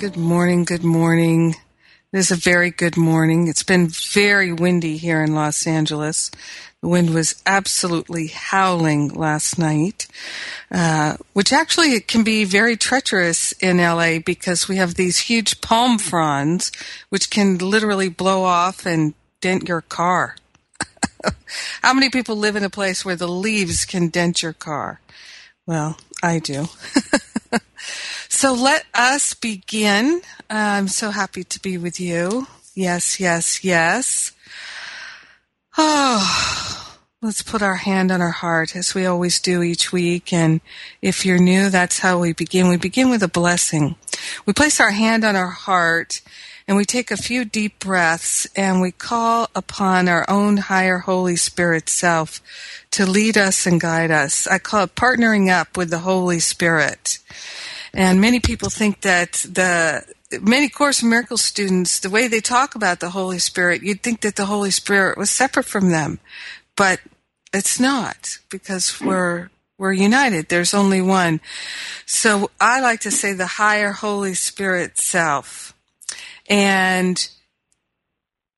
Good morning. Good morning. It is a very good morning. It's been very windy here in Los Angeles. The wind was absolutely howling last night, uh, which actually can be very treacherous in LA because we have these huge palm fronds which can literally blow off and dent your car. How many people live in a place where the leaves can dent your car? Well, I do. So let us begin. I'm so happy to be with you. Yes, yes, yes. Oh, let's put our hand on our heart as we always do each week. And if you're new, that's how we begin. We begin with a blessing. We place our hand on our heart and we take a few deep breaths and we call upon our own higher Holy Spirit self to lead us and guide us. I call it partnering up with the Holy Spirit. And many people think that the many Course in Miracles students, the way they talk about the Holy Spirit, you'd think that the Holy Spirit was separate from them, but it's not because we're we're united. There's only one. So I like to say the higher Holy Spirit self. And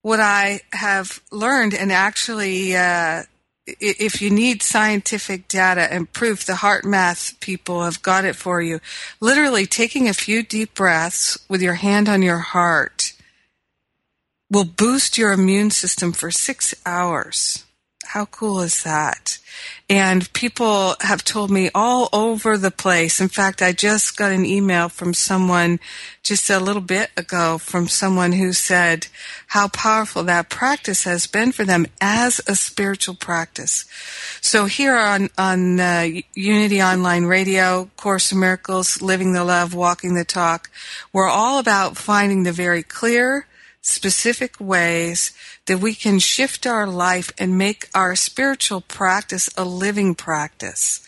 what I have learned, and actually uh, if you need scientific data and proof, the HeartMath people have got it for you. Literally taking a few deep breaths with your hand on your heart will boost your immune system for six hours. How cool is that? And people have told me all over the place. In fact, I just got an email from someone just a little bit ago from someone who said how powerful that practice has been for them as a spiritual practice. So here on, on uh, Unity Online Radio, Course in Miracles, Living the Love, Walking the Talk, we're all about finding the very clear, specific ways that we can shift our life and make our spiritual practice a living practice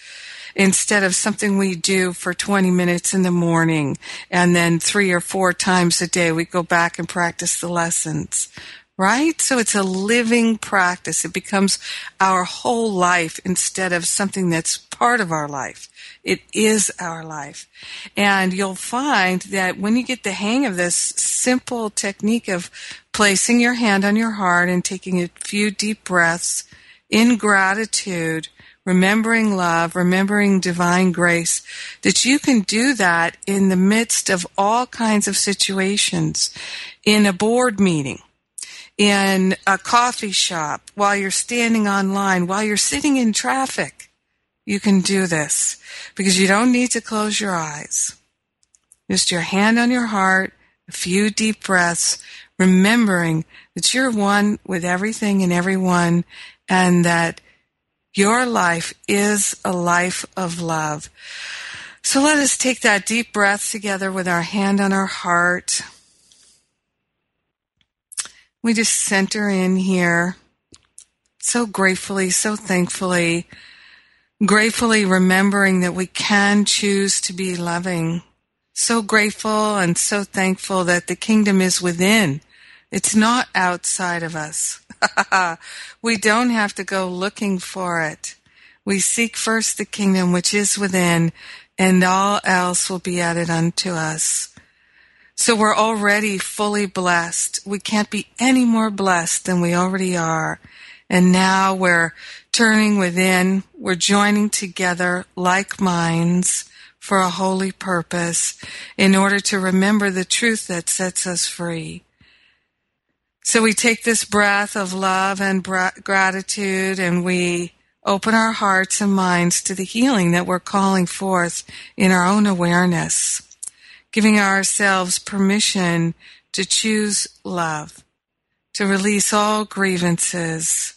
instead of something we do for 20 minutes in the morning and then three or four times a day we go back and practice the lessons. Right? So it's a living practice. It becomes our whole life instead of something that's part of our life. It is our life. And you'll find that when you get the hang of this simple technique of placing your hand on your heart and taking a few deep breaths in gratitude, remembering love, remembering divine grace, that you can do that in the midst of all kinds of situations, in a board meeting, in a coffee shop, while you're standing online, while you're sitting in traffic you can do this because you don't need to close your eyes. Just your hand on your heart, a few deep breaths, remembering that you're one with everything and everyone and that your life is a life of love. So let us take that deep breath together with our hand on our heart. We just center in here so gratefully, so thankfully gratefully remembering that we can choose to be loving. So grateful and so thankful that the kingdom is within. It's not outside of us. we don't have to go looking for it. We seek first the kingdom which is within, and all else will be added unto us. So we're already fully blessed. We can't be any more blessed than we already are. And now we're turning within, we're joining together like minds for a holy purpose in order to remember the truth that sets us free. So we take this breath of love and gratitude and we open our hearts and minds to the healing that we're calling forth in our own awareness, giving ourselves permission to choose love, to release all grievances,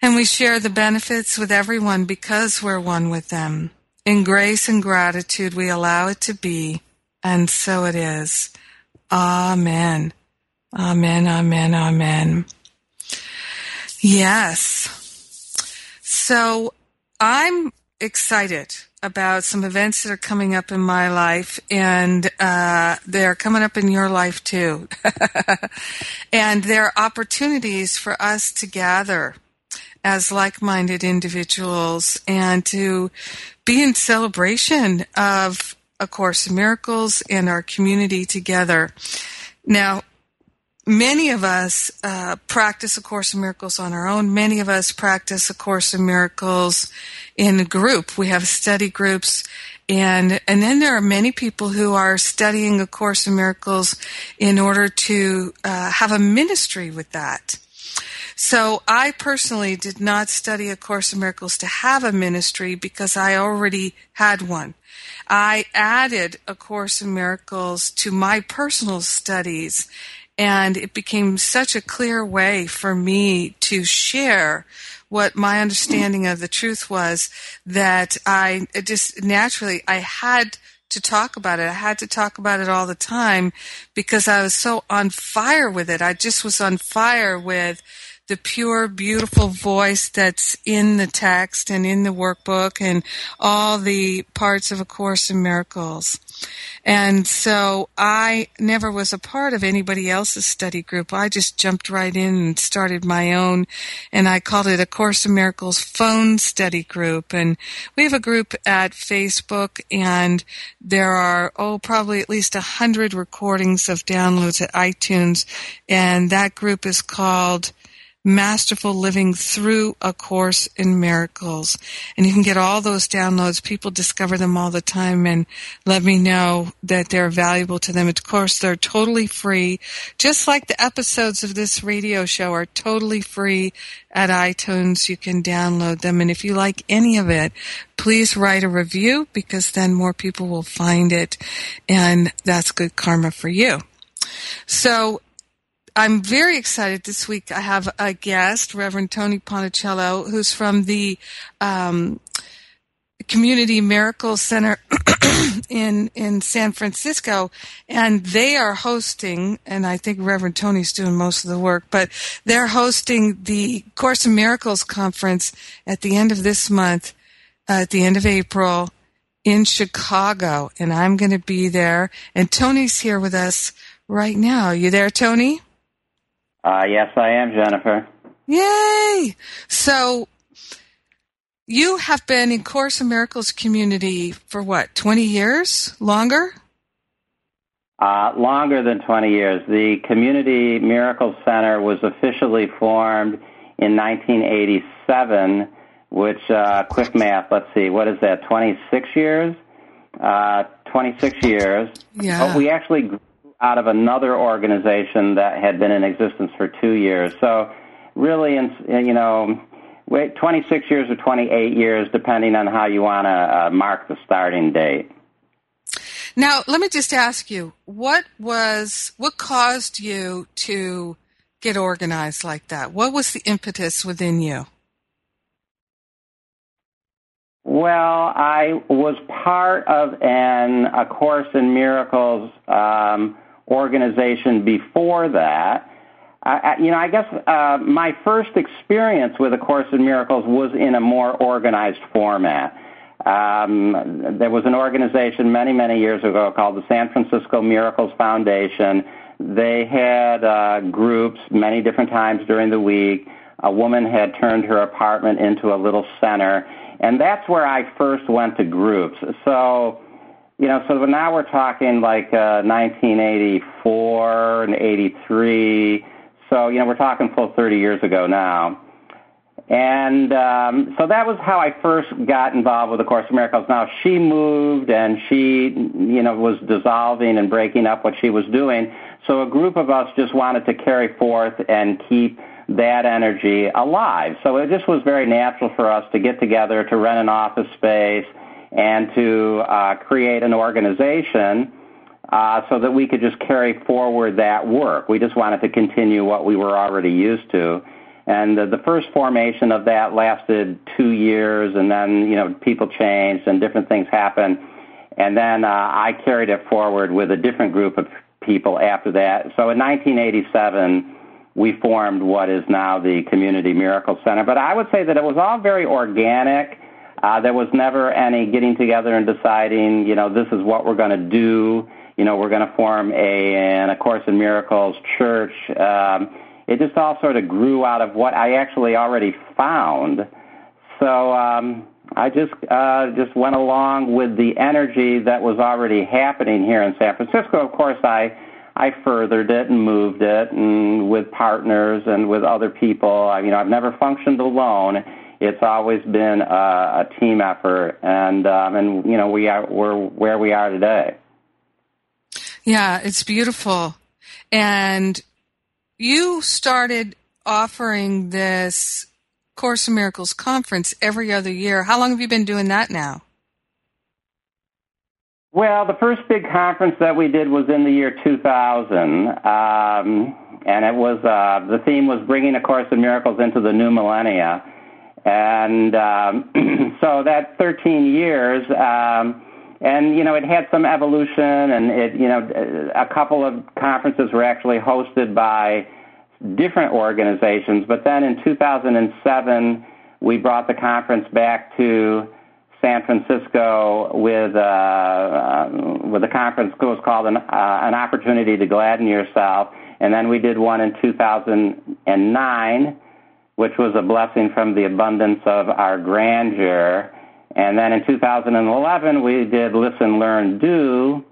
and we share the benefits with everyone because we're one with them. In grace and gratitude, we allow it to be And so it is. Amen. Amen, amen, amen. Yes. So I'm excited about some events that are coming up in my life, and uh, they're coming up in your life too. and there are opportunities for us to gather as like minded individuals and to be in celebration of A Course in Miracles and our community together. Now, many of us uh, practice A Course in Miracles on our own. Many of us practice A Course in Miracles in a group. We have study groups. And, and then there are many people who are studying A Course in Miracles in order to uh, have a ministry with that. So I personally did not study A Course in Miracles to have a ministry because I already had one. I added A Course in Miracles to my personal studies and it became such a clear way for me to share what my understanding of the truth was that I just naturally, I had to talk about it. I had to talk about it all the time because I was so on fire with it. I just was on fire with the pure, beautiful voice that's in the text and in the workbook and all the parts of A Course in Miracles. And so I never was a part of anybody else's study group. I just jumped right in and started my own and I called it a Course in Miracles phone study group. And we have a group at Facebook and there are, oh, probably at least a hundred recordings of downloads at iTunes. And that group is called Masterful Living Through A Course in Miracles. And you can get all those downloads. People discover them all the time and let me know that they're valuable to them. Of course, they're totally free. Just like the episodes of this radio show are totally free at iTunes. You can download them. And if you like any of it, please write a review because then more people will find it. And that's good karma for you. So I'm very excited this week. I have a guest, Reverend Tony Ponticello, who's from the um, Community Miracle Center in in San Francisco, and they are hosting. And I think Reverend Tony's doing most of the work, but they're hosting the Course in Miracles conference at the end of this month, uh, at the end of April, in Chicago, and I'm going to be there. And Tony's here with us right now. You there, Tony? Uh, yes, I am, Jennifer. Yay! So, you have been in Course in Miracles community for what, 20 years? Longer? Uh, longer than 20 years. The Community Miracle Center was officially formed in 1987, which, uh, quick math, let's see, what is that, 26 years? Uh, 26 years. Yeah. But we actually out of another organization that had been in existence for two years. So, really, you know, wait 26 years or 28 years, depending on how you want to uh, mark the starting date. Now, let me just ask you, what was what caused you to get organized like that? What was the impetus within you? Well, I was part of an A Course in Miracles um, organization before that. I, you know, I guess uh, my first experience with A Course in Miracles was in a more organized format. Um, there was an organization many, many years ago called the San Francisco Miracles Foundation. They had uh, groups many different times during the week. A woman had turned her apartment into a little center, and that's where I first went to groups. So you know, so now we're talking like uh, 1984 and 83. So, you know, we're talking full 30 years ago now. And um, so that was how I first got involved with the Course of Miracles. Now she moved and she, you know, was dissolving and breaking up what she was doing. So a group of us just wanted to carry forth and keep that energy alive. So it just was very natural for us to get together, to rent an office space, and to uh, create an organization uh, so that we could just carry forward that work. We just wanted to continue what we were already used to. And the, the first formation of that lasted two years, and then you know people changed and different things happened. and then uh, I carried it forward with a different group of people after that. So in 1987, we formed what is now the Community Miracle Center. But I would say that it was all very organic. Uh, there was never any getting together and deciding, you know, this is what we're going to do. You know, we're going to form a, an A Course in Miracles church. Um, it just all sort of grew out of what I actually already found. So um, I just uh, just went along with the energy that was already happening here in San Francisco. Of course, I I furthered it and moved it, and with partners and with other people. I mean, I've never functioned alone. It's always been a, a team effort, and um, and you know we are we're where we are today. Yeah, it's beautiful, and you started offering this Course in Miracles conference every other year. How long have you been doing that now? Well, the first big conference that we did was in the year 2000, um, and it was uh, the theme was bringing A Course in Miracles into the new millennia, and um, so that 13 years. Um, and you know it had some evolution and it you know a couple of conferences were actually hosted by different organizations. But then in 2007, we brought the conference back to San Francisco with uh, uh, with a conference that was called an, uh, an opportunity to gladden yourself, and then we did one in 2009, which was a blessing from the abundance of our grandeur, and then in 2011 we did listen, learn, do,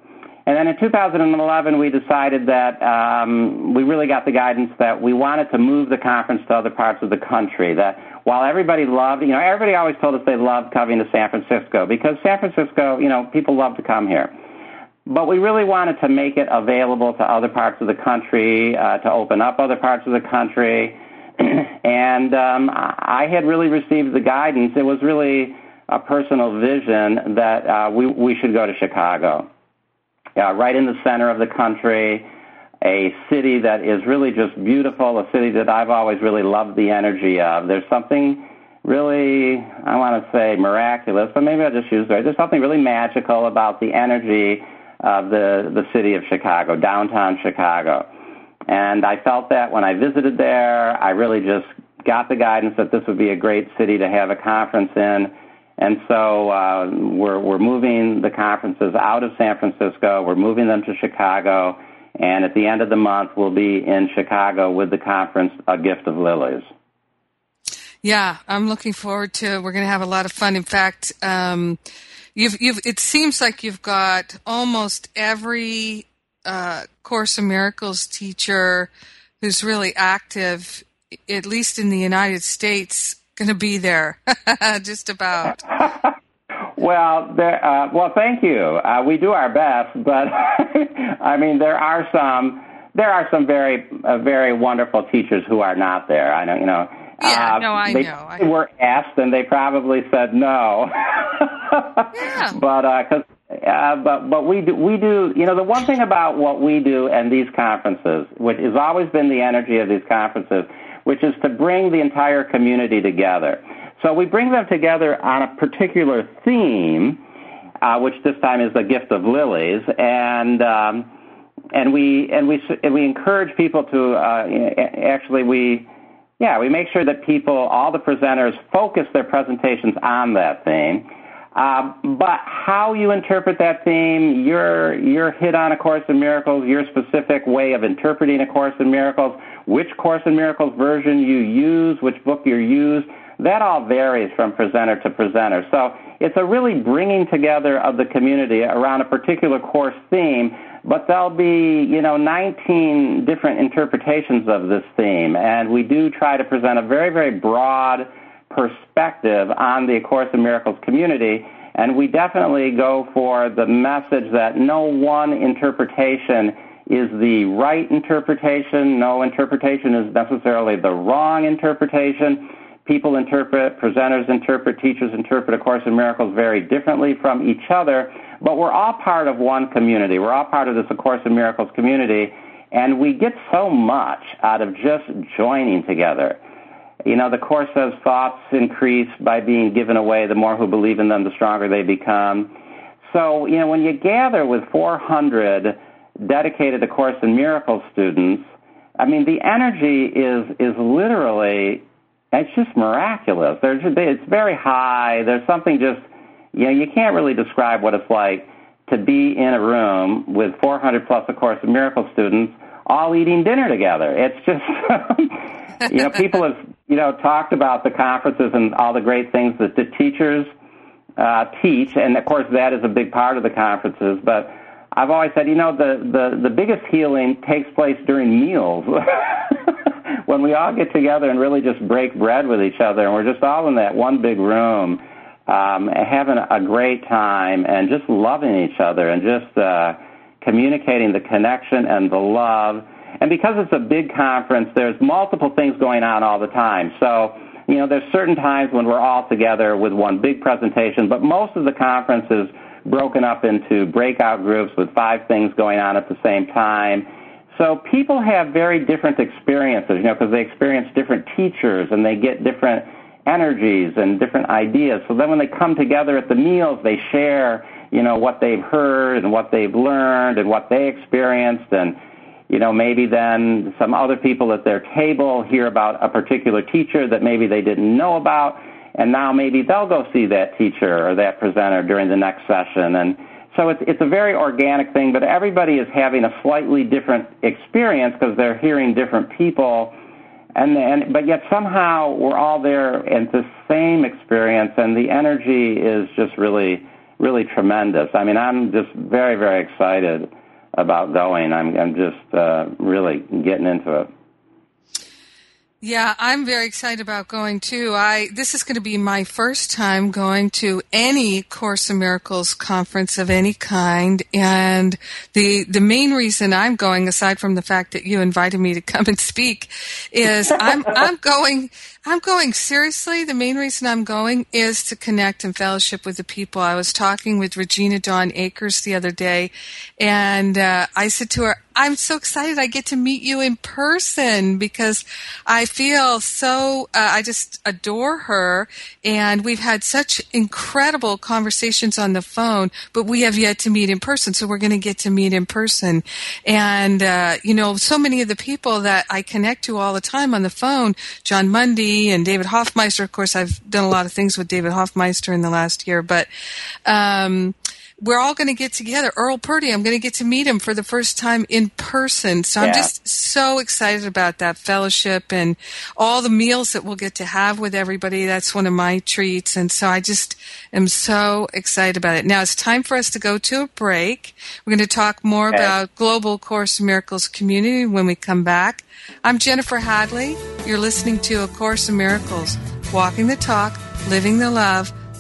and then in 2011, we decided that um, we really got the guidance that we wanted to move the conference to other parts of the country. That while everybody loved, you know, everybody always told us they loved coming to San Francisco because San Francisco, you know, people love to come here. But we really wanted to make it available to other parts of the country, uh, to open up other parts of the country. and um, I had really received the guidance. It was really a personal vision that uh, we, we should go to Chicago uh, right in the center of the country, a city that is really just beautiful, a city that I've always really loved the energy of. There's something really, I want to say miraculous, but maybe I'll just use it. There's something really magical about the energy of the, the city of Chicago, downtown Chicago. And I felt that when I visited there, I really just got the guidance that this would be a great city to have a conference in and so uh, we're, we're moving the conferences out of San Francisco. We're moving them to Chicago. And at the end of the month, we'll be in Chicago with the conference, A Gift of Lilies. Yeah, I'm looking forward to. We're going to have a lot of fun. In fact, um, you've, you've, it seems like you've got almost every uh, Course in Miracles teacher who's really active, at least in the United States, going to be there, just about. well, there, uh, well, thank you. Uh, we do our best, but I mean, there are some there are some very uh, very wonderful teachers who are not there. I know, you know. Yeah, uh, no, I they know. They were asked, and they probably said no. yeah. But because. Uh, but but we do we do you know the one thing about what we do and these conferences, which has always been the energy of these conferences, which is to bring the entire community together. So we bring them together on a particular theme, uh, which this time is the gift of lilies, and um, and we and we and we encourage people to uh, actually we yeah we make sure that people all the presenters focus their presentations on that theme. Uh, but how you interpret that theme, your your hit on A Course in Miracles, your specific way of interpreting A Course in Miracles, which Course in Miracles version you use, which book you use, that all varies from presenter to presenter. So it's a really bringing together of the community around a particular course theme, but there'll be, you know, 19 different interpretations of this theme, and we do try to present a very, very broad perspective on the Course in Miracles community, and we definitely go for the message that no one interpretation is the right interpretation. No interpretation is necessarily the wrong interpretation. People interpret, presenters interpret, teachers interpret A Course in Miracles very differently from each other, but we're all part of one community. We're all part of this A Course in Miracles community, and we get so much out of just joining together. You know, the Course of thoughts increase by being given away. The more who believe in them, the stronger they become. so, you know, when you gather with 400 dedicated to Course in Miracles students, I mean, the energy is is literally it's just miraculous. There's it's very high. There's something just you know you can't really describe what it's like to be in a room with 400 plus A Course in Miracles students all eating dinner together. It's just you know people have you know talked about the conferences and all the great things that the teachers uh, teach, and of course that is a big part of the conferences, but I've always said, you know, the, the, the biggest healing takes place during meals. when we all get together and really just break bread with each other, and we're just all in that one big room, um, having a great time and just loving each other and just uh, communicating the connection and the love. And because it's a big conference, there's multiple things going on all the time. So, you know, there's certain times when we're all together with one big presentation, but most of the conference is broken up into breakout groups with five things going on at the same time. So people have very different experiences, you know, because they experience different teachers and they get different energies and different ideas. So then when they come together at the meals, they share, you know, what they've heard and what they've learned and what they experienced and you know, maybe then some other people at their table hear about a particular teacher that maybe they didn't know about and now maybe they'll go see that teacher or that presenter during the next session. And so it's it's a very organic thing but everybody is having a slightly different experience because they're hearing different people. And and but yet somehow we're all there in the same experience and the energy is just really really tremendous. I mean i'm just very very excited about going. I'm i'm just uh really getting into it yeah, I'm very excited about going too. I this is going to be my first time going to any Course in Miracles conference of any kind, and the the main reason I'm going, aside from the fact that you invited me to come and speak, is I'm I'm going I'm going seriously. The main reason I'm going is to connect and fellowship with the people. I was talking with Regina Dawn Akers the other day, and uh, I said to her, I'm so excited I get to meet you in person because I feel so, uh, I just adore her and we've had such incredible conversations on the phone, but we have yet to meet in person. So we're going to get to meet in person. And, uh, you know, so many of the people that I connect to all the time on the phone, Jon Mundy and David Hoffmeister, of course, I've done a lot of things with David Hoffmeister in the last year, but, um, we're all going to get together. Earl Purdy, I'm going to get to meet him for the first time in person. So yeah. I'm just so excited about that fellowship and all the meals that we'll get to have with everybody. That's one of my treats. And so I just am so excited about it. Now it's time for us to go to a break. We're going to talk more okay. about Global Course Miracles community when we come back. I'm Jennifer Hadley. You're listening to A Course in Miracles, Walking the Talk, Living the Love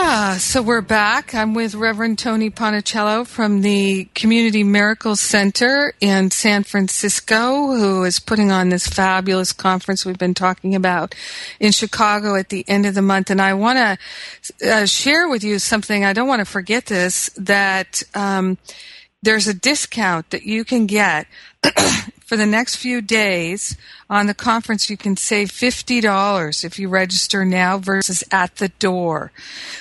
Ah, so we're back. I'm with Reverend Tony Ponticello from the Community Miracles Center in San Francisco, who is putting on this fabulous conference we've been talking about in Chicago at the end of the month. And I want to uh, share with you something. I don't want to forget this that um, there's a discount that you can get for the next few days on the conference, you can save $50 if you register now versus at the door.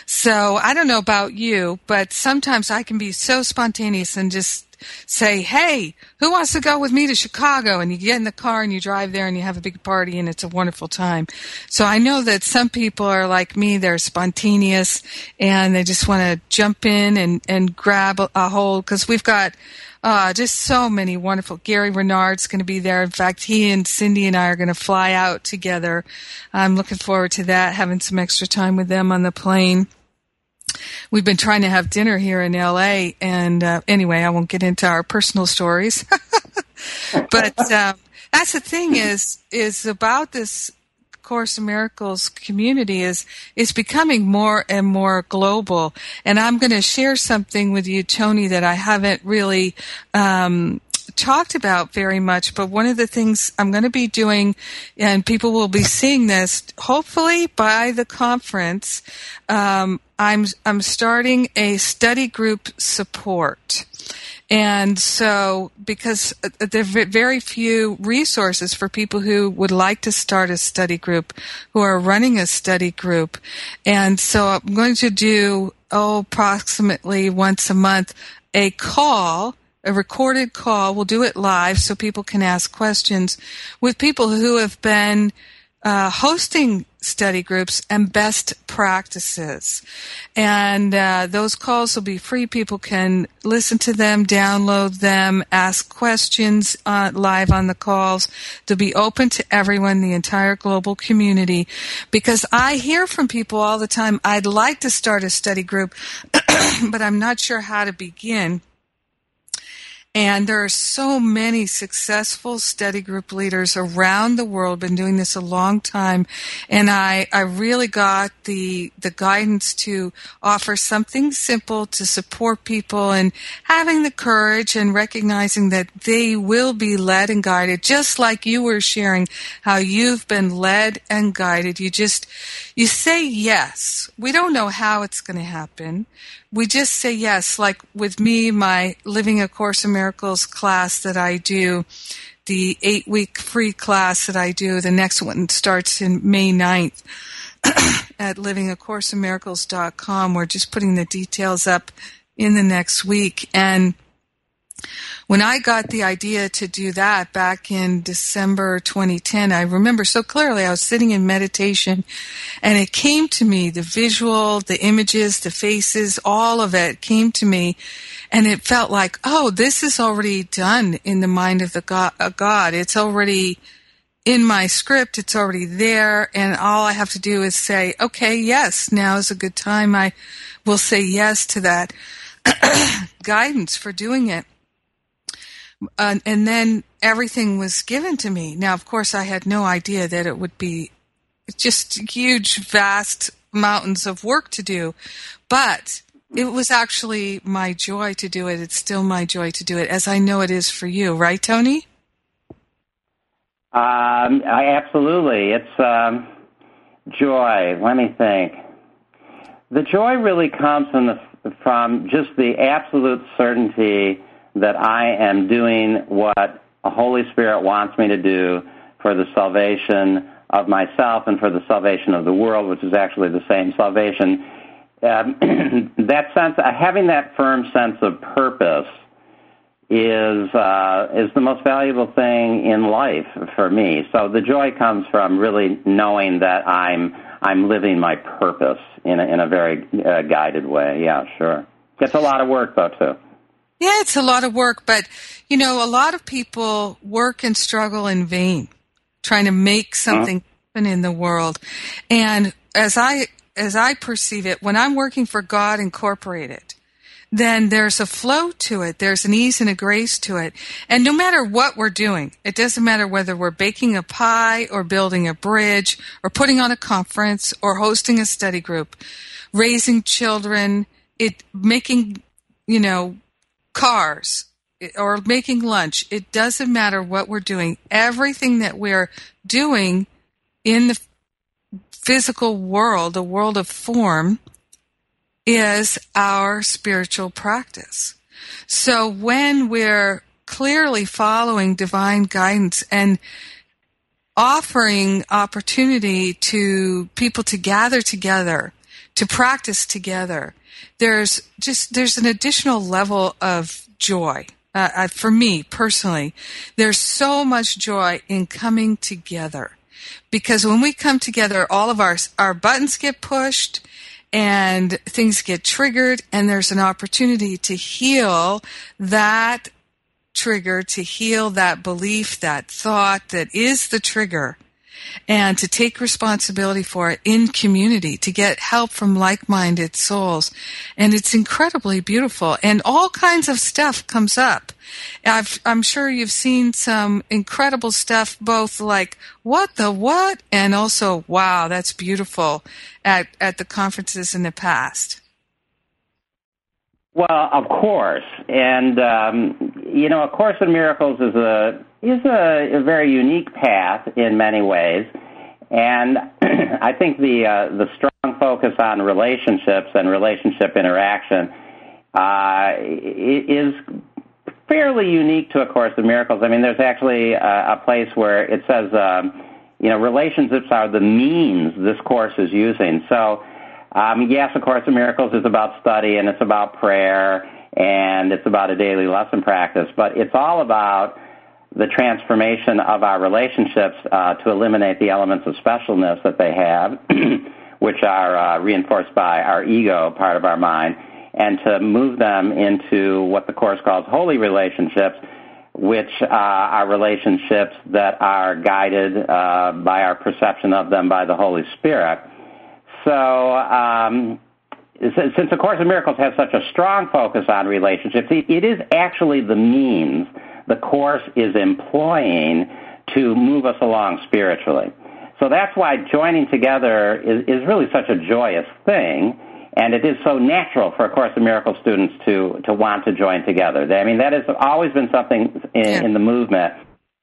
So I don't know about you, but sometimes I can be so spontaneous and just say, hey, who wants to go with me to Chicago? And you get in the car and you drive there and you have a big party and it's a wonderful time. So I know that some people are like me, they're spontaneous and they just want to jump in and, and grab a, a hold because we've got uh, just so many wonderful. Gary Renard's going to be there. In fact, he and Cindy and I are going to fly out together. I'm looking forward to that, having some extra time with them on the plane. We've been trying to have dinner here in LA, and uh, anyway, I won't get into our personal stories. but um, that's the thing is is about this Course in Miracles community is is becoming more and more global. And I'm going to share something with you, Tony, that I haven't really um, talked about very much, but one of the things I'm going to be doing, and people will be seeing this hopefully by the conference, um, I'm I'm starting a study group support. And so, because uh, uh, there are very few resources for people who would like to start a study group, who are running a study group. And so I'm going to do, oh, approximately once a month, a call a recorded call. We'll do it live so people can ask questions with people who have been uh, hosting study groups and best practices. And uh, those calls will be free. People can listen to them, download them, ask questions uh, live on the calls. They'll be open to everyone, the entire global community. Because I hear from people all the time, I'd like to start a study group, but I'm not sure how to begin. And there are so many successful study group leaders around the world, been doing this a long time. And I, I really got the, the guidance to offer something simple to support people and having the courage and recognizing that they will be led and guided, just like you were sharing how you've been led and guided. You just, you say yes. We don't know how it's going to happen we just say yes. Like with me, my Living A Course in Miracles class that I do, the eight week free class that I do, the next one starts in May 9th at livingacourseofmiracles.com. We're just putting the details up in the next week. And when I got the idea to do that back in December 2010, I remember so clearly I was sitting in meditation and it came to me, the visual, the images, the faces, all of it came to me and it felt like, oh, this is already done in the mind of the God. God. It's already in my script. It's already there. And all I have to do is say, okay, yes, now is a good time. I will say yes to that guidance for doing it. Uh, and then everything was given to me. Now, of course, I had no idea that it would be just huge, vast mountains of work to do, but it was actually my joy to do it. It's still my joy to do it, as I know it is for you, right, Tony? Um, I absolutely. It's um, joy. Let me think. The joy really comes the from just the absolute certainty that I am doing what the Holy Spirit wants me to do for the salvation of myself and for the salvation of the world, which is actually the same salvation. Um, that sense, uh, having that firm sense of purpose, is uh, is the most valuable thing in life for me. So the joy comes from really knowing that I'm I'm living my purpose in a, in a very uh, guided way. Yeah, sure. It's a lot of work though too. Yeah, it's a lot of work, but you know, a lot of people work and struggle in vain trying to make uh-huh. something happen in the world. And as I as I perceive it, when I'm working for God Incorporated, then there's a flow to it. There's an ease and a grace to it. And no matter what we're doing, it doesn't matter whether we're baking a pie or building a bridge or putting on a conference or hosting a study group, raising children, it making, you know, cars or making lunch. It doesn't matter what we're doing. Everything that we're doing in the physical world, the world of form, is our spiritual practice. So when we're clearly following divine guidance and offering opportunity to people to gather together, to practice together, there's just there's an additional level of joy. Uh, uh, for me personally there's so much joy in coming together. Because when we come together all of our our buttons get pushed and things get triggered and there's an opportunity to heal that trigger to heal that belief that thought that is the trigger and to take responsibility for it in community, to get help from like-minded souls. And it's incredibly beautiful. And all kinds of stuff comes up. i am sure you've seen some incredible stuff, both like, what the what? And also, wow, that's beautiful at, at the conferences in the past. Well, of course, and um, you know, A Course in Miracles is a is a, a very unique path in many ways, and I think the uh, the strong focus on relationships and relationship interaction uh, is fairly unique to A Course in Miracles. I mean, there's actually a, a place where it says, um, you know, relationships are the means this course is using. So um, yes, A Course in Miracles is about study and it's about prayer and it's about a daily lesson practice, but it's all about the transformation of our relationships uh, to eliminate the elements of specialness that they have, which are uh, reinforced by our ego, part of our mind, and to move them into what the Course calls holy relationships, which uh, are relationships that are guided uh, by our perception of them by the Holy Spirit. So, um, since the Course in Miracles has such a strong focus on relationships, it is actually the means the Course is employing to move us along spiritually. So that's why joining together is, is really such a joyous thing, and it is so natural for A Course in Miracles students to, to want to join together. I mean, that has always been something in, yeah. in the movement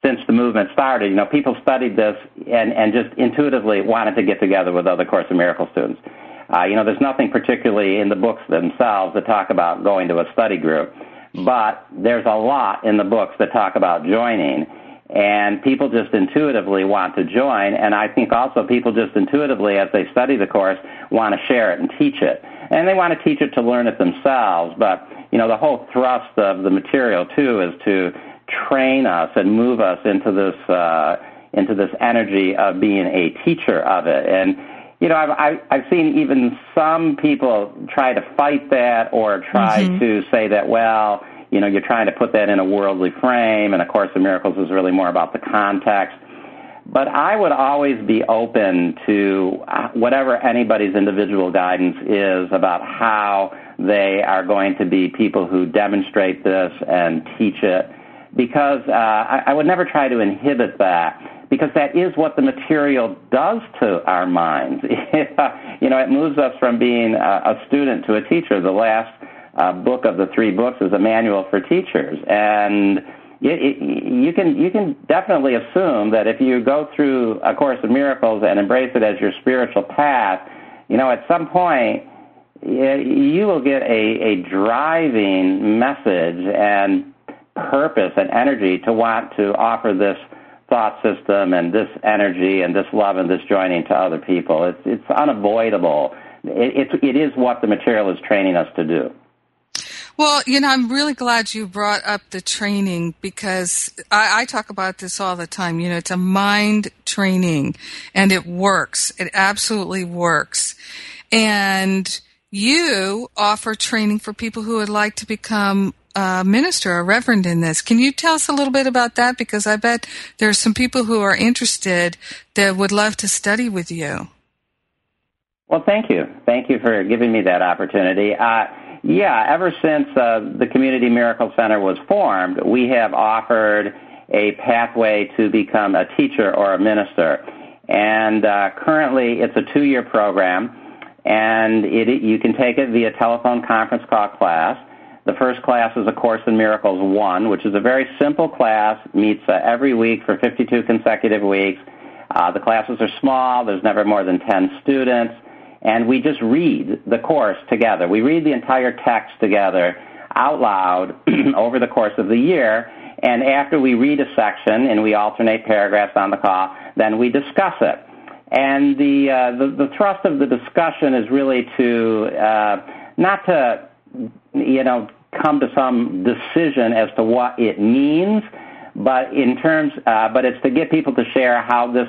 since the movement started. You know, people studied this and, and just intuitively wanted to get together with other Course in Miracles students. Uh, you know, there's nothing particularly in the books themselves that talk about going to a study group, but there's a lot in the books that talk about joining. And people just intuitively want to join, and I think also people just intuitively, as they study the course, want to share it and teach it. And they want to teach it to learn it themselves, but, you know, the whole thrust of the material, too, is to train us and move us into this uh, into this energy of being a teacher of it. And you know, I've I've seen even some people try to fight that or try mm-hmm. to say that well, you know, you're trying to put that in a worldly frame, and A Course in Miracles is really more about the context. But I would always be open to uh, whatever anybody's individual guidance is about how they are going to be people who demonstrate this and teach it because uh, I, I would never try to inhibit that because that is what the material does to our minds. you know, it moves us from being a, student to a teacher. The last uh, book of the three books is a manual for teachers, and it, it, you can you can definitely assume that if you go through a course of miracles and embrace it as your spiritual path, you know, at some point you will get a, a driving message and purpose and energy to want to offer this thought system and this energy and this love and this joining to other people. It's, it's unavoidable. It, it, it is what the material is training us to do. Well, you know, I'm really glad you brought up the training because I, I, talk about this all the time. You know, it's a mind training and it works. It absolutely works. And you offer training for people who would like to become a minister, a reverend in this. Can you tell us a little bit about that? Because I bet there are some people who are interested that would love to study with you. Well, thank you. Thank you for giving me that opportunity. Uh, yeah, ever since uh, the Community Miracle Center was formed, we have offered a pathway to become a teacher or a minister. And uh, currently, it's a two year program, and it, you can take it via telephone conference call class. The first class is A Course in Miracles 1, which is a very simple class, meets uh, every week for 52 consecutive weeks. Uh, the classes are small, there's never more than 10 students, and we just read the course together. We read the entire text together out loud over the course of the year, and after we read a section and we alternate paragraphs on the call, then we discuss it. And the, uh, the, the thrust of the discussion is really to uh, not to you know, come to some decision as to what it means. But in terms, uh, but it's to get people to share how this,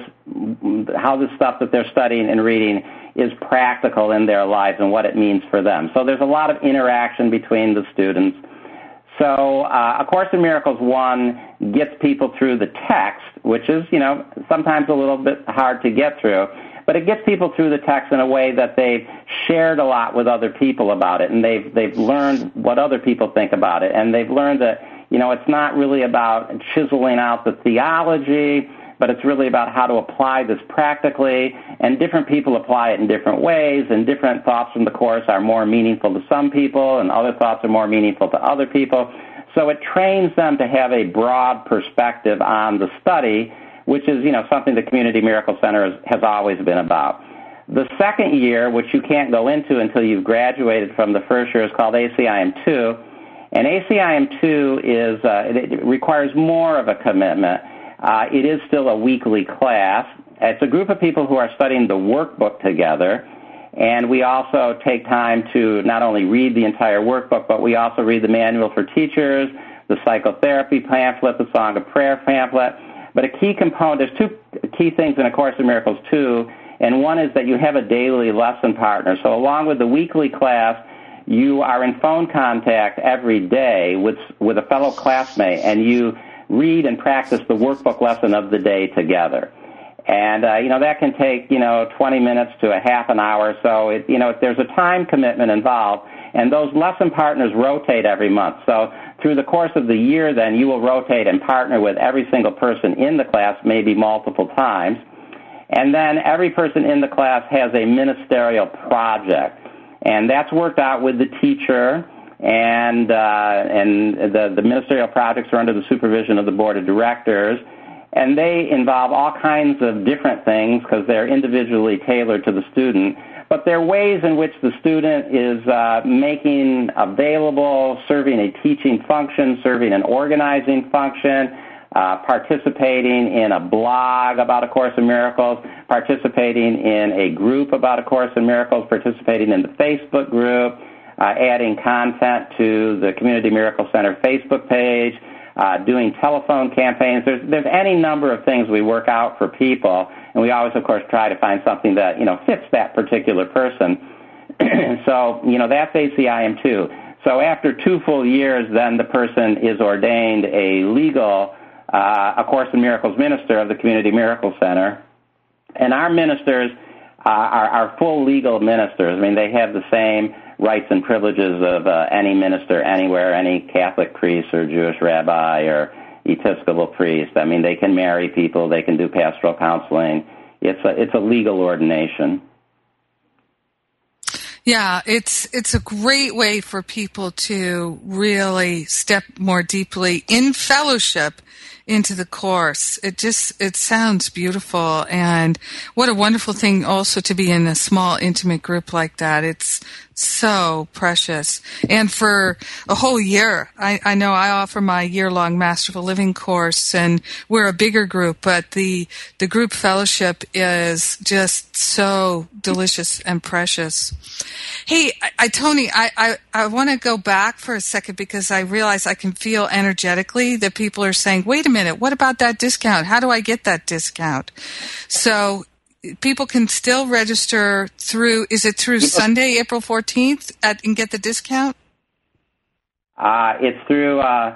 how this stuff that they're studying and reading is practical in their lives and what it means for them. So there's a lot of interaction between the students. So, uh, A Course in Miracles 1 gets people through the text, which is, you know, sometimes a little bit hard to get through, but it gets people through the text in a way that they've shared a lot with other people about it, and they've, they've learned what other people think about it, and they've learned that, you know, it's not really about chiseling out the theology but it's really about how to apply this practically, and different people apply it in different ways, and different thoughts from the Course are more meaningful to some people, and other thoughts are more meaningful to other people. So it trains them to have a broad perspective on the study, which is, you know, something the Community Miracles Center has, has always been about. The second year, which you can't go into until you've graduated from the first year, is called ACIM 2. And ACIM 2 is, uh, it requires more of a commitment. Uh, it is still a weekly class. It's a group of people who are studying the workbook together. And we also take time to not only read the entire workbook, but we also read the manual for teachers, the psychotherapy pamphlet, the Song of Prayer pamphlet. But a key component, there's two key things in A Course in Miracles too, and one is that you have a daily lesson partner. So along with the weekly class, you are in phone contact every day with with a fellow classmate, and you read and practice the workbook lesson of the day together. And uh, you know that can take you know 20 minutes to a half an hour. So it, you know there's a time commitment involved, and those lesson partners rotate every month. So through the course of the year, then you will rotate and partner with every single person in the class, maybe multiple times. And then every person in the class has a ministerial project, and that's worked out with the teacher and uh, and the the ministerial projects are under the supervision of the board of directors, and they involve all kinds of different things because they're individually tailored to the student. But there are ways in which the student is uh, making available, serving a teaching function, serving an organizing function, uh, participating in a blog about A Course in Miracles, participating in a group about A Course in Miracles, participating in the Facebook group, uh, adding content to the Community Miracles Center Facebook page, uh, doing telephone campaigns. There's, there's any number of things we work out for people, and we always, of course, try to find something that, you know, fits that particular person. so, you know, that's ACIM too. So after two full years, then the person is ordained a legal, uh, A Course in Miracles minister of the Community Miracles Center. And our ministers uh, are, are full legal ministers. I mean, they have the same rights and privileges of uh, any minister anywhere, any Catholic priest or Jewish rabbi or Episcopal priest. I mean, they can marry people, they can do pastoral counseling. It's a, it's a legal ordination. Yeah, it's it's a great way for people to really step more deeply in fellowship into the course. It just it sounds beautiful and what a wonderful thing also to be in a small intimate group like that. It's so precious. And for a whole year, I, I know I offer my year long Masterful Living course and we're a bigger group, but the, the group fellowship is just so delicious and precious. Hey, I, I Tony, I, I, I want to go back for a second because I realize I can feel energetically that people are saying, wait a minute, what about that discount? How do I get that discount? So people can still register through. Is it through Sunday, April fourteenth, and get the discount? Uh, it's through uh,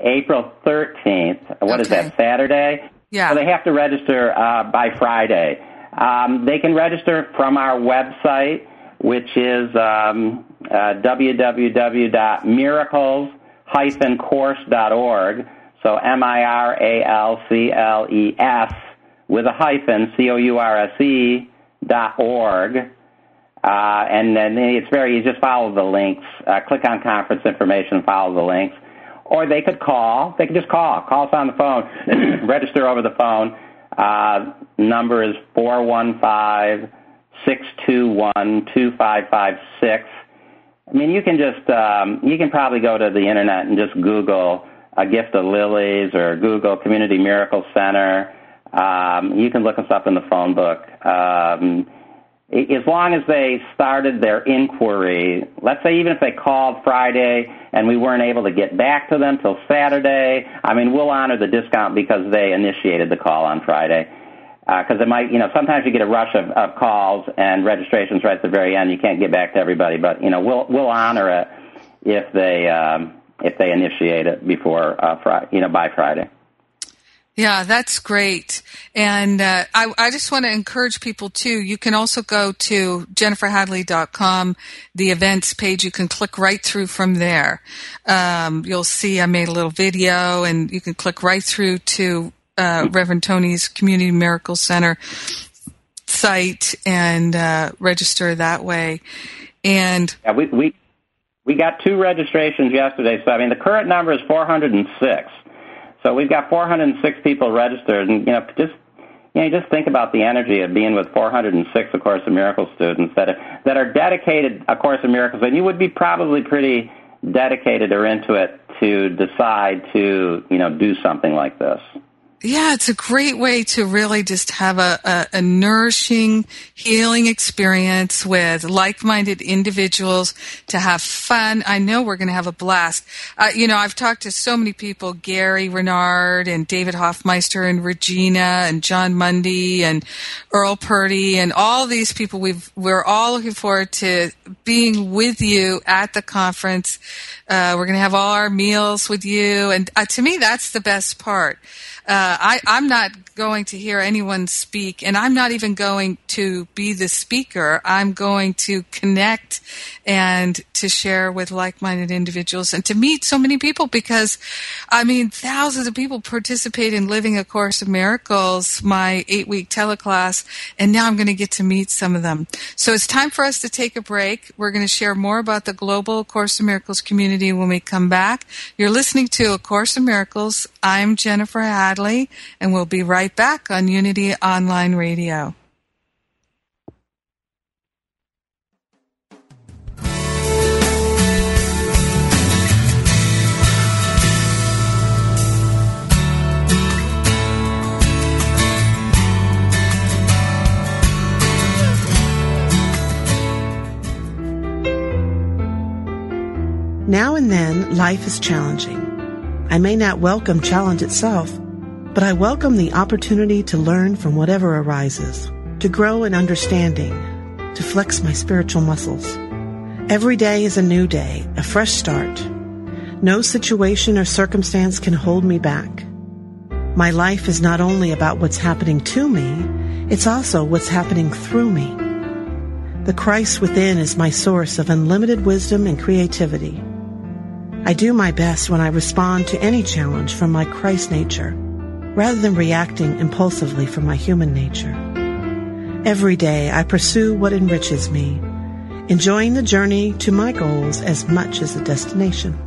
April thirteenth. What okay. is that? Saturday. Yeah. So they have to register uh, by Friday. Um, they can register from our website, which is um, uh, www.miracles-course.org. So M I R A L C L E S with a hyphen, C-O-U-R-S-E dot org. Uh, and then it's very easy. Just follow the links. Uh, click on conference information, follow the links. Or they could call. They could just call. Call us on the phone. Register over the phone. Uh, number is four one five six two one two five five six. I mean, you can just um, you can probably go to the internet and just Google a gift of lilies or Google Community Miracles Center um, you can look us up in the phone book. Um, as long as they started their inquiry, let's say even if they called Friday and we weren't able to get back to them till Saturday, I mean, we'll honor the discount because they initiated the call on Friday. Because uh, it might, you know, sometimes you get a rush of, of calls and registrations right at the very end. You can't get back to everybody, but you know, we'll we'll honor it if they um, if they initiate it before uh, Friday, you know, by Friday. Yeah, that's great. And uh, I, I just want to encourage people too. You can also go to jenniferhadley.com, the events page. You can click right through from there. Um, you'll see I made a little video, and you can click right through to uh, Reverend Tony's Community Miracles Center site and uh, register that way. And yeah, we, we we got two registrations yesterday. So I mean, the current number is 406. So we've got 406 people registered, and you know, just you know, just think about the energy of being with 406 A Course in Miracles students that are, that are dedicated A Course in Miracles, and you would be probably pretty dedicated or into it to decide to you know do something like this. Yeah, it's a great way to really just have a, a, a nourishing, healing experience with like-minded individuals to have fun. I know we're going to have a blast. Uh, you know, I've talked to so many people, Gary Renard and David Hoffmeister and Regina and Jon Mundy and Earl Purdy and all these people. We've, we're all looking forward to being with you at the conference. Uh, we're going to have all our meals with you. And uh, to me, that's the best part. Uh, I, I'm not going to hear anyone speak, and I'm not even going to be the speaker. I'm going to connect and to share with like-minded individuals and to meet so many people because, I mean, thousands of people participate in Living a Course of Miracles, my eight-week teleclass, and now I'm going to get to meet some of them. So it's time for us to take a break. We're going to share more about the global Course of Miracles community when we come back. You're listening to A Course of Miracles. I'm Jennifer Hadley, and we'll be right back on Unity Online Radio. Now and then, life is challenging. I may not welcome challenge itself, but I welcome the opportunity to learn from whatever arises, to grow in understanding, to flex my spiritual muscles. Every day is a new day, a fresh start. No situation or circumstance can hold me back. My life is not only about what's happening to me, it's also what's happening through me. The Christ within is my source of unlimited wisdom and creativity. I do my best when I respond to any challenge from my Christ nature rather than reacting impulsively from my human nature. Every day I pursue what enriches me, enjoying the journey to my goals as much as the destination.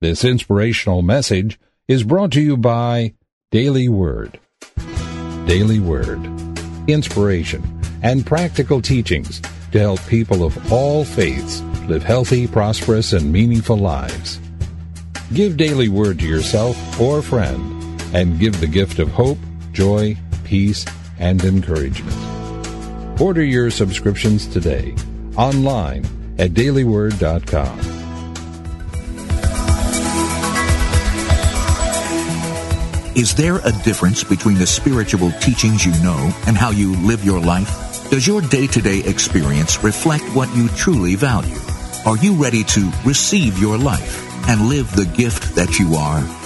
This inspirational message is brought to you by Daily Word. Daily Word. Inspiration and practical teachings to help people of all faiths live healthy, prosperous, and meaningful lives. Give Daily Word to yourself or a friend and give the gift of hope, joy, peace, and encouragement. Order your subscriptions today online at dailyword.com. Is there a difference between the spiritual teachings you know and how you live your life? Does your day-to-day experience reflect what you truly value? Are you ready to receive your life and live the gift that you are?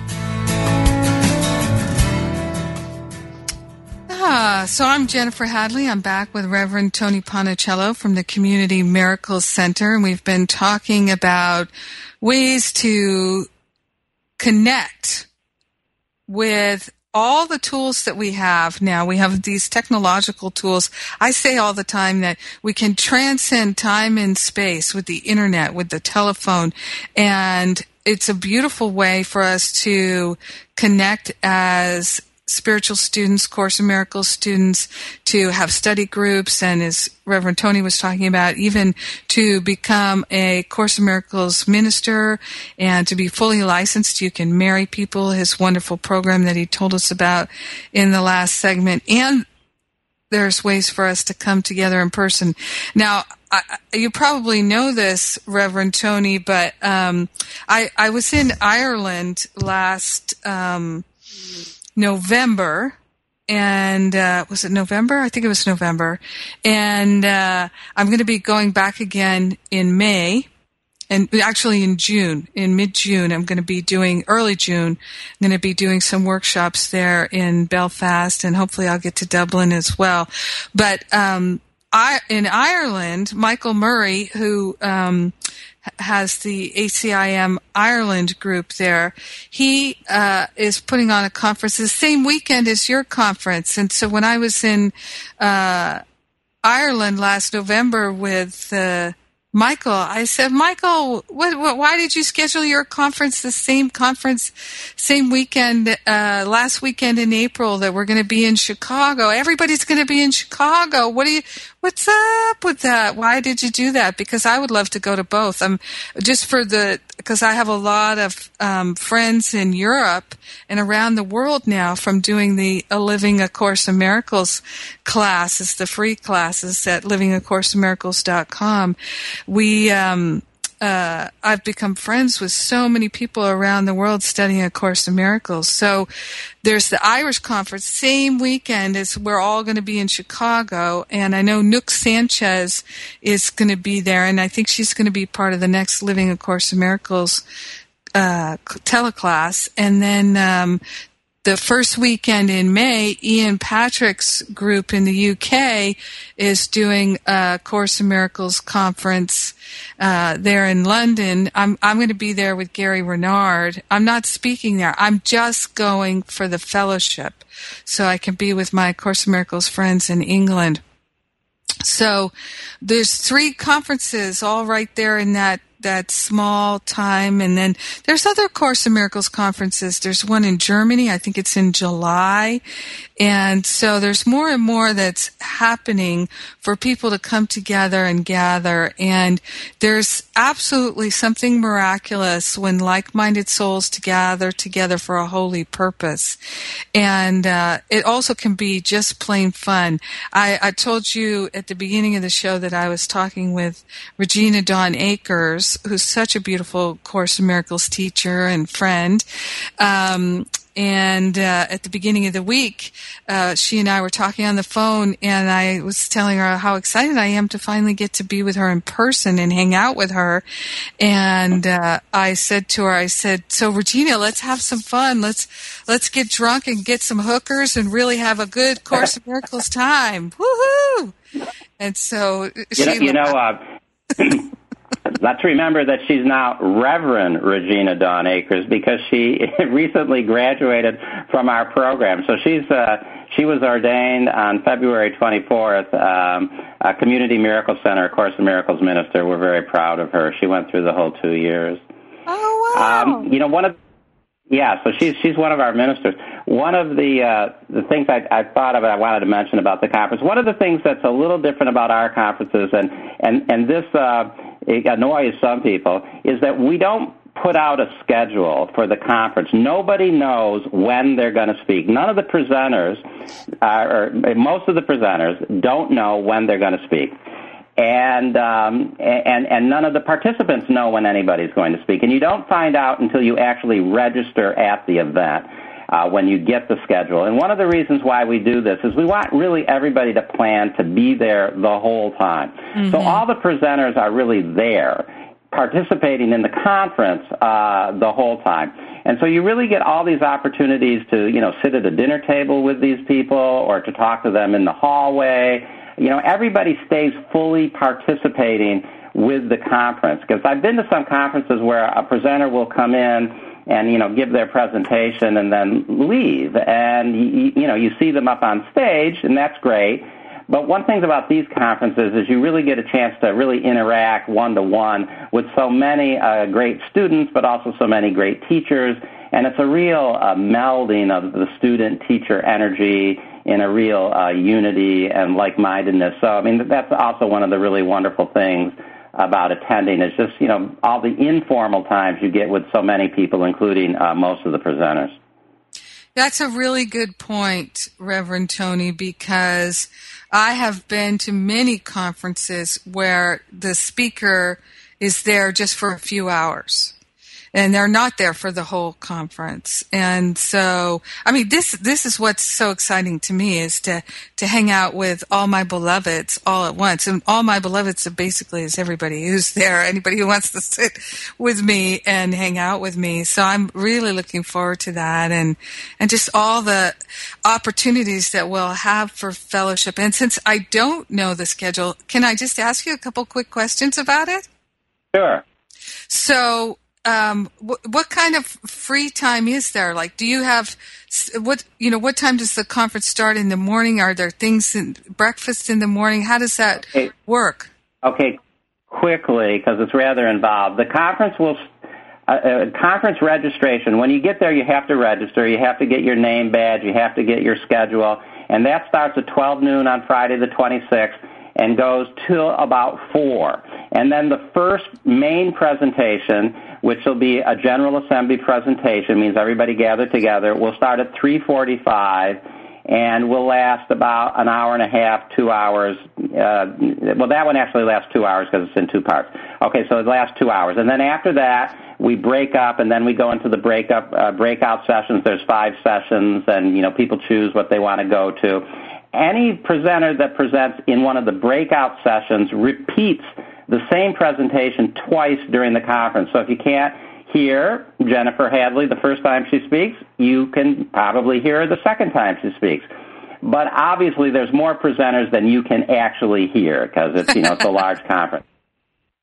Uh, so I'm Jennifer Hadley. I'm back with Reverend Tony Ponticello from the Community Miracles Center, and we've been talking about ways to connect with all the tools that we have now. We have these technological tools. I say all the time that we can transcend time and space with the internet, with the telephone, and it's a beautiful way for us to connect as spiritual students, Course in Miracles students, to have study groups, and as Reverend Tony was talking about, even to become a Course in Miracles minister and to be fully licensed. You can marry people, his wonderful program that he told us about in the last segment. And there's ways for us to come together in person. Now, I, you probably know this, Reverend Tony, but um, I, I was in Ireland last um, November, and uh, was it November? I think it was November, and uh, I'm going to be going back again in May. And actually in June, in mid-June, I'm going to be doing, early June, I'm going to be doing some workshops there in Belfast and hopefully I'll get to Dublin as well. But, um, I, in Ireland, Michael Murray, who, um, has the ACIM Ireland group there. He uh, is putting on a conference the same weekend as your conference. And so when I was in uh, Ireland last November with uh, Michael, I said, Michael, what, what, why did you schedule your conference the same conference, same weekend, uh, last weekend in April that we're going to be in Chicago? Everybody's going to be in Chicago. What do you, what's up with that? Why did you do that? Because I would love to go to both. I'm just for the, because I have a lot of um, friends in Europe and around the world now from doing the a Living a Course in Miracles classes, the free classes at livingacourseofmiracles.com. We um, uh, I've become friends with so many people around the world studying A Course in Miracles. So there's the Irish conference, same weekend as we're all going to be in Chicago. And I know Nouk Sanchez is going to be there, and I think she's going to be part of the next Living A Course in Miracles uh, teleclass. And then um, the first weekend in May, Ian Patrick's group in the UK is doing a Course in Miracles conference uh, there in London. I'm I'm going to be there with Gary Renard. I'm not speaking there. I'm just going for the fellowship, so I can be with my Course in Miracles friends in England. So there's three conferences all right there in that that small time. And then there's other Course in Miracles conferences. There's one in Germany. I think it's in July. And so there's more and more that's happening for people to come together and gather. And there's absolutely something miraculous when like-minded souls to gather together for a holy purpose. And uh, it also can be just plain fun. I, I told you at the beginning of the show that I was talking with Regina Dawn Akers, who's such a beautiful Course in Miracles teacher and friend. Um, and uh, at the beginning of the week, uh, she and I were talking on the phone, and I was telling her how excited I am to finally get to be with her in person and hang out with her. And uh, I said to her, I said, "So Regina, let's have some fun. Let's let's get drunk and get some hookers and really have a good Course of Miracles time. Woohoo!" And so you know, you know uh, Let's remember that she's now Reverend Regina Dawn Akers because she recently graduated from our program. So she's uh, she was ordained on February 24th, um, a Community Miracles Center, Course in Miracles minister. We're very proud of her. She went through the whole two years. Oh wow! Um, you know, one of yeah, so she's she's one of our ministers. One of the uh, the things I, I thought of, I wanted to mention about the conference. One of the things that's a little different about our conferences, and and and this uh, it annoys some people, is that we don't put out a schedule for the conference. Nobody knows when they're going to speak. None of the presenters, uh, or most of the presenters, don't know when they're going to speak and um, and and none of the participants know when anybody's going to speak, and you don't find out until you actually register at the event. Uh, when you get the schedule. And one of the reasons why we do this is we want really everybody to plan to be there the whole time. Mm-hmm. So all the presenters are really there participating in the conference uh, the whole time. And so you really get all these opportunities to, you know, sit at a dinner table with these people or to talk to them in the hallway. You know, everybody stays fully participating with the conference. Because I've been to some conferences where a presenter will come in and you know give their presentation and then leave, and you, you know you see them up on stage, and that's great. But one thing about these conferences is you really get a chance to really interact one to one with so many uh, great students, but also so many great teachers. And it's a real uh, melding of the student teacher energy in a real uh, unity and like mindedness. So, I mean, that's also one of the really wonderful things about attending is just, you know, all the informal times you get with so many people, including uh, most of the presenters. That's a really good point, Reverend Tony, because I have been to many conferences where the speaker is there just for a few hours and they're not there for the whole conference. And so, I mean, this this is what's so exciting to me is to to hang out with all my beloveds all at once, and all my beloveds basically is everybody who's there, anybody who wants to sit with me and hang out with me. So I'm really looking forward to that, and and just all the opportunities that we'll have for fellowship. And since I don't know the schedule, can I just ask you a couple quick questions about it? Sure. So, um, what, what kind of free time is there? Like, do you have what you know? What time does the conference start in the morning? Are there things in breakfast in the morning? How does that okay. work? Okay, quickly because it's rather involved. The conference will. Uh, uh, conference registration. When you get there, you have to register. You have to get your name badge. You have to get your schedule, and that starts at 12 noon on Friday the 26th and goes till about four. And then the first main presentation, which will be a General Assembly presentation, means everybody gathered together, will start at 345 and will last about an hour and a half, two hours. Uh, well, that one actually lasts two hours because it's in two parts. Okay, so it lasts two hours, and then after that, we break up, and then we go into the breakup uh, breakout sessions. There's five sessions, and you know people choose what they want to go to any presenter that presents in one of the breakout sessions repeats the same presentation twice during the conference. So if you can't hear Jennifer Hadley the first time she speaks, you can probably hear her the second time she speaks. But obviously, there's more presenters than you can actually hear because it's you know it's a large conference.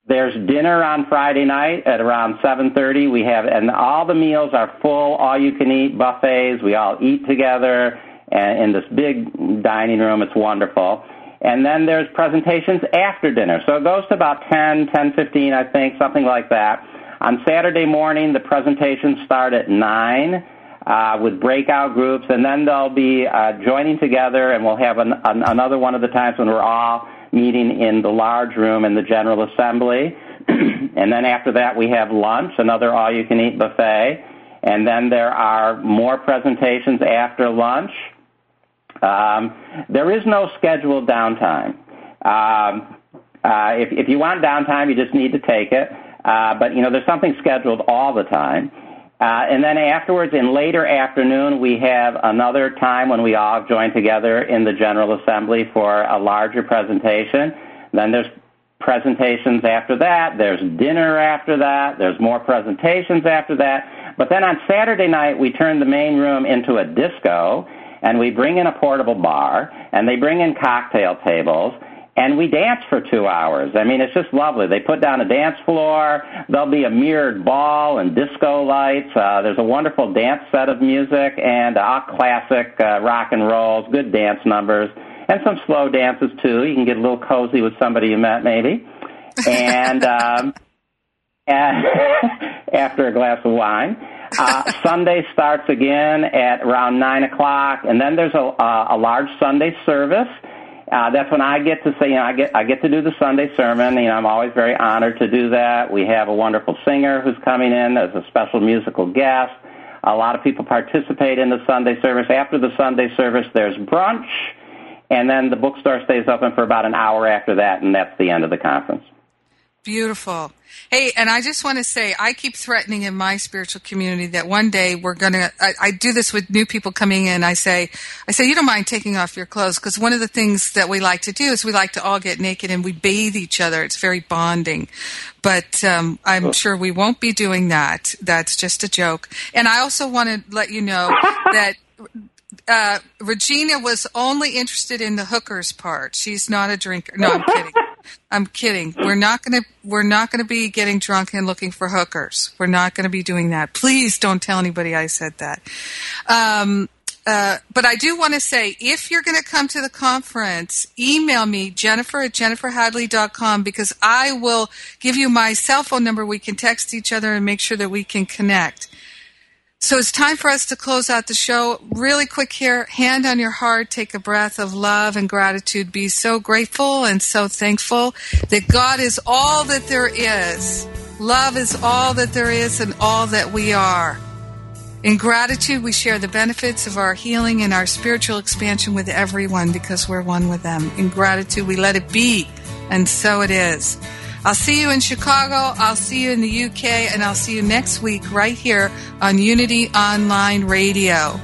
There's dinner on Friday night at around 7:30. We have and all the meals are full, all you can eat buffets. We all eat together and in this big dining room. It's wonderful. And then there's presentations after dinner. So it goes to about 10, 10, 15, I think, something like that. On Saturday morning, the presentations start at 9 uh, with breakout groups, and then they'll be uh, joining together, and we'll have an, an, another one of the times when we're all meeting in the large room in the General Assembly. and then after that, we have lunch, another all you can eat buffet. And then there are more presentations after lunch. Um, there is no scheduled downtime. Um, uh, if, if you want downtime, you just need to take it. Uh, but you know, there's something scheduled all the time. Uh, and then afterwards, in later afternoon, we have another time when we all join together in the General Assembly for a larger presentation. Then there's presentations after that. There's dinner after that. There's more presentations after that. But then on Saturday night, we turn the main room into a disco and we bring in a portable bar, and they bring in cocktail tables, and we dance for two hours. I mean, it's just lovely. They put down a dance floor. There'll be a mirrored ball and disco lights. Uh, there's a wonderful dance set of music and uh, classic uh, rock and rolls, good dance numbers, and some slow dances too. You can get a little cozy with somebody you met, maybe. And, um, and after a glass of wine. Uh, Sunday starts again at around nine o'clock, and then there's a, a, a large Sunday service. Uh, that's when I get to say, you know, I get I get to do the Sunday sermon. You know, I'm always very honored to do that. We have a wonderful singer who's coming in as a special musical guest. A lot of people participate in the Sunday service. After the Sunday service, there's brunch, and then the bookstore stays open for about an hour after that, and that's the end of the conference. Beautiful. Hey, and I just want to say, I keep threatening in my spiritual community that one day we're gonna. I, I do this with new people coming in. I say, I say, you don't mind taking off your clothes because one of the things that we like to do is we like to all get naked and we bathe each other. It's very bonding. But um, I'm sure we won't be doing that. That's just a joke. And I also want to let you know that uh, Regina was only interested in the hookers part. She's not a drinker. No, I'm kidding. I'm kidding. We're not going to we're not going to be getting drunk and looking for hookers. We're not going to be doing that. Please don't tell anybody I said that. Um, uh, but I do want to say, if you're going to come to the conference, email me, Jennifer at jenniferhadley.com, because I will give you my cell phone number. We can text each other and make sure that we can connect. So it's time for us to close out the show. Really quick here, hand on your heart, take a breath of love and gratitude. Be so grateful and so thankful that God is all that there is. Love is all that there is and all that we are. In gratitude, we share the benefits of our healing and our spiritual expansion with everyone because we're one with them. In gratitude, we let it be, and so it is. I'll see you in Chicago. I'll see you in the UK, and I'll see you next week right here on Unity Online Radio.